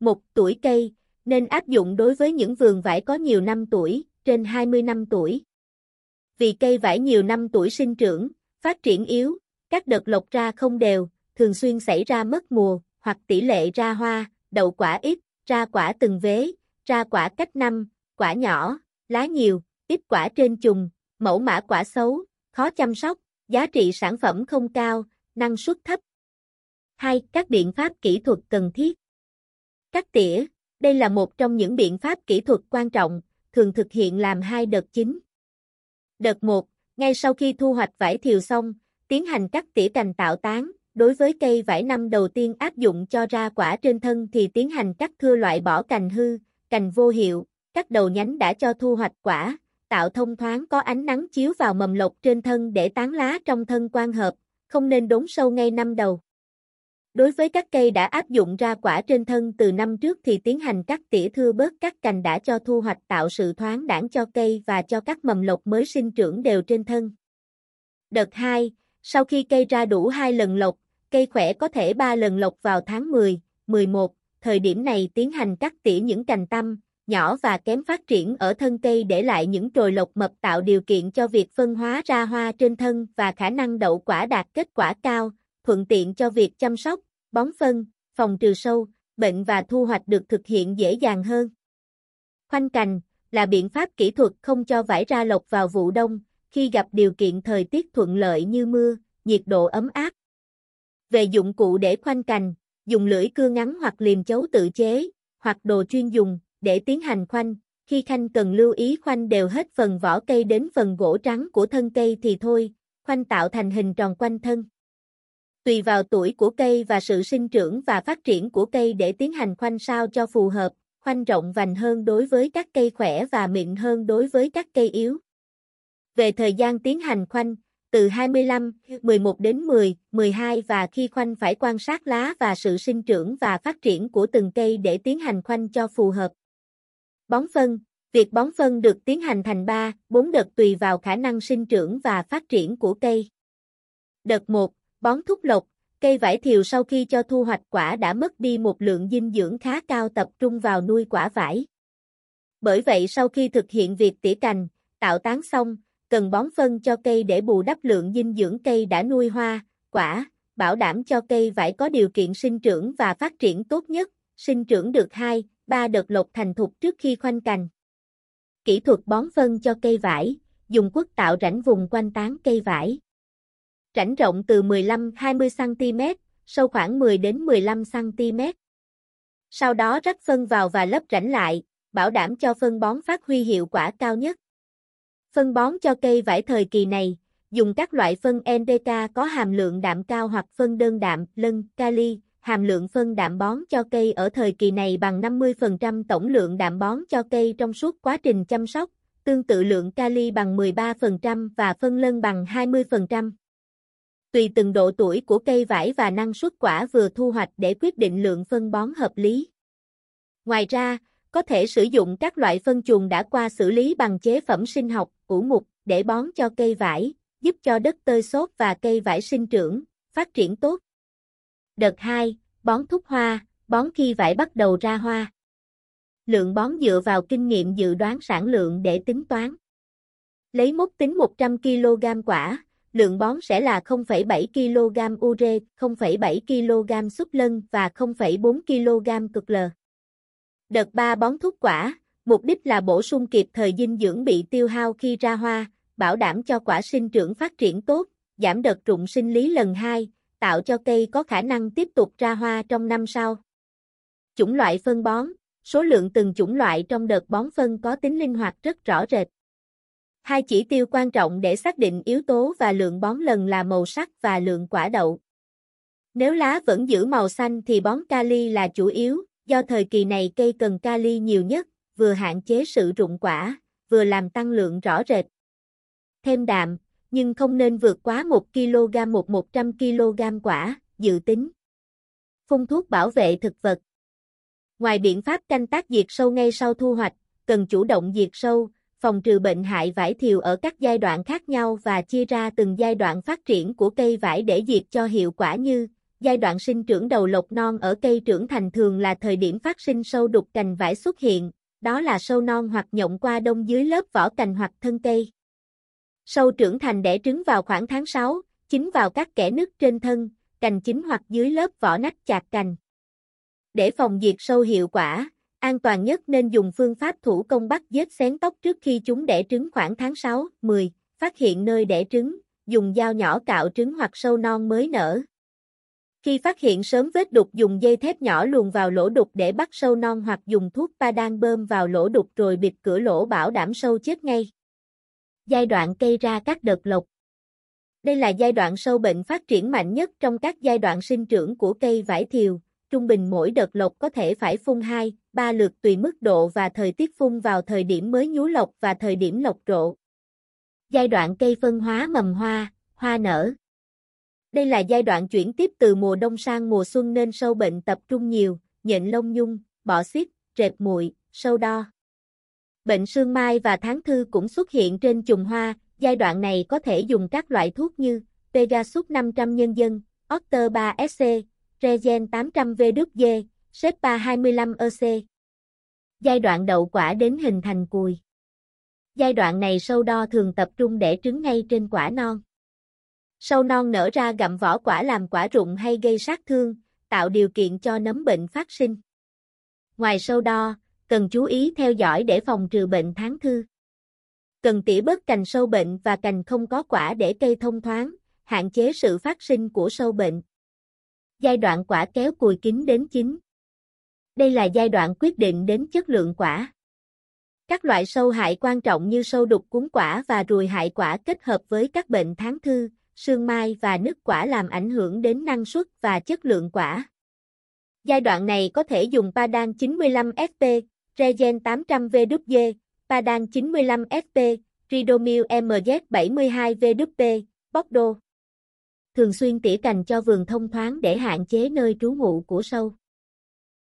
một tuổi cây, nên áp dụng đối với những vườn vải có nhiều năm tuổi, trên 20 năm tuổi. Vì cây vải nhiều năm tuổi sinh trưởng, phát triển yếu, các đợt lộc ra không đều, thường xuyên xảy ra mất mùa, hoặc tỷ lệ ra hoa, đậu quả ít, ra quả từng vế, ra quả cách năm, quả nhỏ, lá nhiều, ít quả trên chùm, mẫu mã quả xấu, khó chăm sóc, giá trị sản phẩm không cao, năng suất thấp. 2. Các biện pháp kỹ thuật cần thiết. Cắt tỉa, đây là một trong những biện pháp kỹ thuật quan trọng, thường thực hiện làm hai đợt chính. Đợt 1, ngay sau khi thu hoạch vải thiều xong, tiến hành cắt tỉa cành tạo tán, đối với cây vải năm đầu tiên áp dụng cho ra quả trên thân thì tiến hành cắt thưa loại bỏ cành hư, cành vô hiệu, cắt đầu nhánh đã cho thu hoạch quả, tạo thông thoáng có ánh nắng chiếu vào mầm lộc trên thân để tán lá trong thân quan hợp, không nên đốn sâu ngay năm đầu. Đối với các cây đã áp dụng ra quả trên thân từ năm trước thì tiến hành cắt tỉa thưa bớt các cành đã cho thu hoạch tạo sự thoáng đẳng cho cây và cho các mầm lộc mới sinh trưởng đều trên thân. Đợt 2, sau khi cây ra đủ 2 lần lộc, cây khỏe có thể 3 lần lộc vào tháng 10, 11, thời điểm này tiến hành cắt tỉa những cành tâm, nhỏ và kém phát triển ở thân cây để lại những trồi lộc mập tạo điều kiện cho việc phân hóa ra hoa trên thân và khả năng đậu quả đạt kết quả cao, thuận tiện cho việc chăm sóc, bón phân, phòng trừ sâu, bệnh và thu hoạch được thực hiện dễ dàng hơn. Khoanh cành là biện pháp kỹ thuật không cho vải ra lộc vào vụ đông, khi gặp điều kiện thời tiết thuận lợi như mưa, nhiệt độ ấm áp. Về dụng cụ để khoanh cành, dùng lưỡi cưa ngắn hoặc liềm chấu tự chế, hoặc đồ chuyên dùng, để tiến hành khoanh. Khi khanh cần lưu ý khoanh đều hết phần vỏ cây đến phần gỗ trắng của thân cây thì thôi, khoanh tạo thành hình tròn quanh thân. Tùy vào tuổi của cây và sự sinh trưởng và phát triển của cây để tiến hành khoanh sao cho phù hợp, khoanh rộng vành hơn đối với các cây khỏe và mịn hơn đối với các cây yếu. Về thời gian tiến hành khoanh, từ 25, 11 đến 10, 12 và khi khoanh phải quan sát lá và sự sinh trưởng và phát triển của từng cây để tiến hành khoanh cho phù hợp. Bón phân Việc bón phân được tiến hành thành 3, 4 đợt tùy vào khả năng sinh trưởng và phát triển của cây. Đợt 1, bón thúc lộc, cây vải thiều sau khi cho thu hoạch quả đã mất đi một lượng dinh dưỡng khá cao tập trung vào nuôi quả vải. Bởi vậy sau khi thực hiện việc tỉa cành, tạo tán xong, cần bón phân cho cây để bù đắp lượng dinh dưỡng cây đã nuôi hoa, quả, bảo đảm cho cây vải có điều kiện sinh trưởng và phát triển tốt nhất, sinh trưởng được 2, 3 đợt lộc thành thục trước khi khoanh cành. Kỹ thuật bón phân cho cây vải, dùng quất tạo rãnh vùng quanh tán cây vải. Rãnh rộng từ 15-20 cm, sâu khoảng 10-15 cm. Sau đó rắc phân vào và lấp rãnh lại, bảo đảm cho phân bón phát huy hiệu quả cao nhất. Phân bón cho cây vải thời kỳ này, dùng các loại phân NPK có hàm lượng đạm cao hoặc phân đơn đạm, lân, kali, hàm lượng phân đạm bón cho cây ở thời kỳ này bằng 50% tổng lượng đạm bón cho cây trong suốt quá trình chăm sóc, tương tự lượng kali bằng 13% và phân lân bằng 20%. Tùy từng độ tuổi của cây vải và năng suất quả vừa thu hoạch để quyết định lượng phân bón hợp lý. Ngoài ra, có thể sử dụng các loại phân chuồng đã qua xử lý bằng chế phẩm sinh học, ủ mục, để bón cho cây vải, giúp cho đất tơi xốp và cây vải sinh trưởng, phát triển tốt. Đợt 2, bón thúc hoa, bón khi vải bắt đầu ra hoa. Lượng bón dựa vào kinh nghiệm dự đoán sản lượng để tính toán. Lấy mốc tính 100 kg quả, lượng bón sẽ là 0,7 kg ure, 0,7 kg xúc lân và 0,4 kg cực lờ. Đợt 3 bón thúc quả, mục đích là bổ sung kịp thời dinh dưỡng bị tiêu hao khi ra hoa, bảo đảm cho quả sinh trưởng phát triển tốt, giảm đợt rụng sinh lý lần 2, tạo cho cây có khả năng tiếp tục ra hoa trong năm sau. Chủng loại phân bón, số lượng từng chủng loại trong đợt bón phân có tính linh hoạt rất rõ rệt. Hai chỉ tiêu quan trọng để xác định yếu tố và lượng bón lần là màu sắc và lượng quả đậu. Nếu lá vẫn giữ màu xanh thì bón kali là chủ yếu, do thời kỳ này cây cần kali nhiều nhất, vừa hạn chế sự rụng quả, vừa làm tăng lượng rõ rệt. Thêm đạm, nhưng không nên vượt quá 1 kg một 100 kg quả, dự tính. Phun thuốc bảo vệ thực vật. Ngoài biện pháp canh tác diệt sâu ngay sau thu hoạch, cần chủ động diệt sâu, phòng trừ bệnh hại vải thiều ở các giai đoạn khác nhau và chia ra từng giai đoạn phát triển của cây vải để diệt cho hiệu quả như giai đoạn sinh trưởng đầu lộc non ở cây trưởng thành thường là thời điểm phát sinh sâu đục cành vải xuất hiện, đó là sâu non hoặc nhộng qua đông dưới lớp vỏ cành hoặc thân cây. Sâu trưởng thành đẻ trứng vào khoảng tháng 6, chính vào các kẽ nứt trên thân, cành chính hoặc dưới lớp vỏ nách chạc cành. Để phòng diệt sâu hiệu quả, an toàn nhất nên dùng phương pháp thủ công bắt vết xén tóc trước khi chúng đẻ trứng khoảng tháng 6, 10, phát hiện nơi đẻ trứng, dùng dao nhỏ cạo trứng hoặc sâu non mới nở. Khi phát hiện sớm vết đục dùng dây thép nhỏ luồn vào lỗ đục để bắt sâu non hoặc dùng thuốc pa đan bơm vào lỗ đục rồi bịt cửa lỗ bảo đảm sâu chết ngay. Giai đoạn cây ra các đợt lộc Đây là giai đoạn sâu bệnh phát triển mạnh nhất trong các giai đoạn sinh trưởng của cây vải thiều. Trung bình mỗi đợt lộc có thể phải phun 2, ba lượt tùy mức độ và thời tiết phun vào thời điểm mới nhú lộc và thời điểm lộc rộ. Giai đoạn cây phân hóa mầm hoa, hoa nở đây là giai đoạn chuyển tiếp từ mùa đông sang mùa xuân nên sâu bệnh tập trung nhiều, nhện lông nhung, bọ xít, rệp muội, sâu đo. Bệnh sương mai và tháng thư cũng xuất hiện trên chùm hoa, giai đoạn này có thể dùng các loại thuốc như Pegasus 500 nhân dân, Otter 3SC, Regen 800VD, Sepa 25EC. Giai đoạn đậu quả đến hình thành cùi. Giai đoạn này sâu đo thường tập trung đẻ trứng ngay trên quả non. Sâu non nở ra gặm vỏ quả làm quả rụng hay gây sát thương, tạo điều kiện cho nấm bệnh phát sinh. Ngoài sâu đo, cần chú ý theo dõi để phòng trừ bệnh tháng thư. Cần tỉa bớt cành sâu bệnh và cành không có quả để cây thông thoáng, hạn chế sự phát sinh của sâu bệnh. Giai đoạn quả kéo cùi kín đến chín. Đây là giai đoạn quyết định đến chất lượng quả. Các loại sâu hại quan trọng như sâu đục cuốn quả và ruồi hại quả kết hợp với các bệnh tháng thư, sương mai và nứt quả làm ảnh hưởng đến năng suất và chất lượng quả. Giai đoạn này có thể dùng Padan 95FP, Regen 800 VWG, Padan 95FP, Ridomil MZ 72 VWP, Bordeaux. Thường xuyên tỉa cành cho vườn thông thoáng để hạn chế nơi trú ngụ của sâu.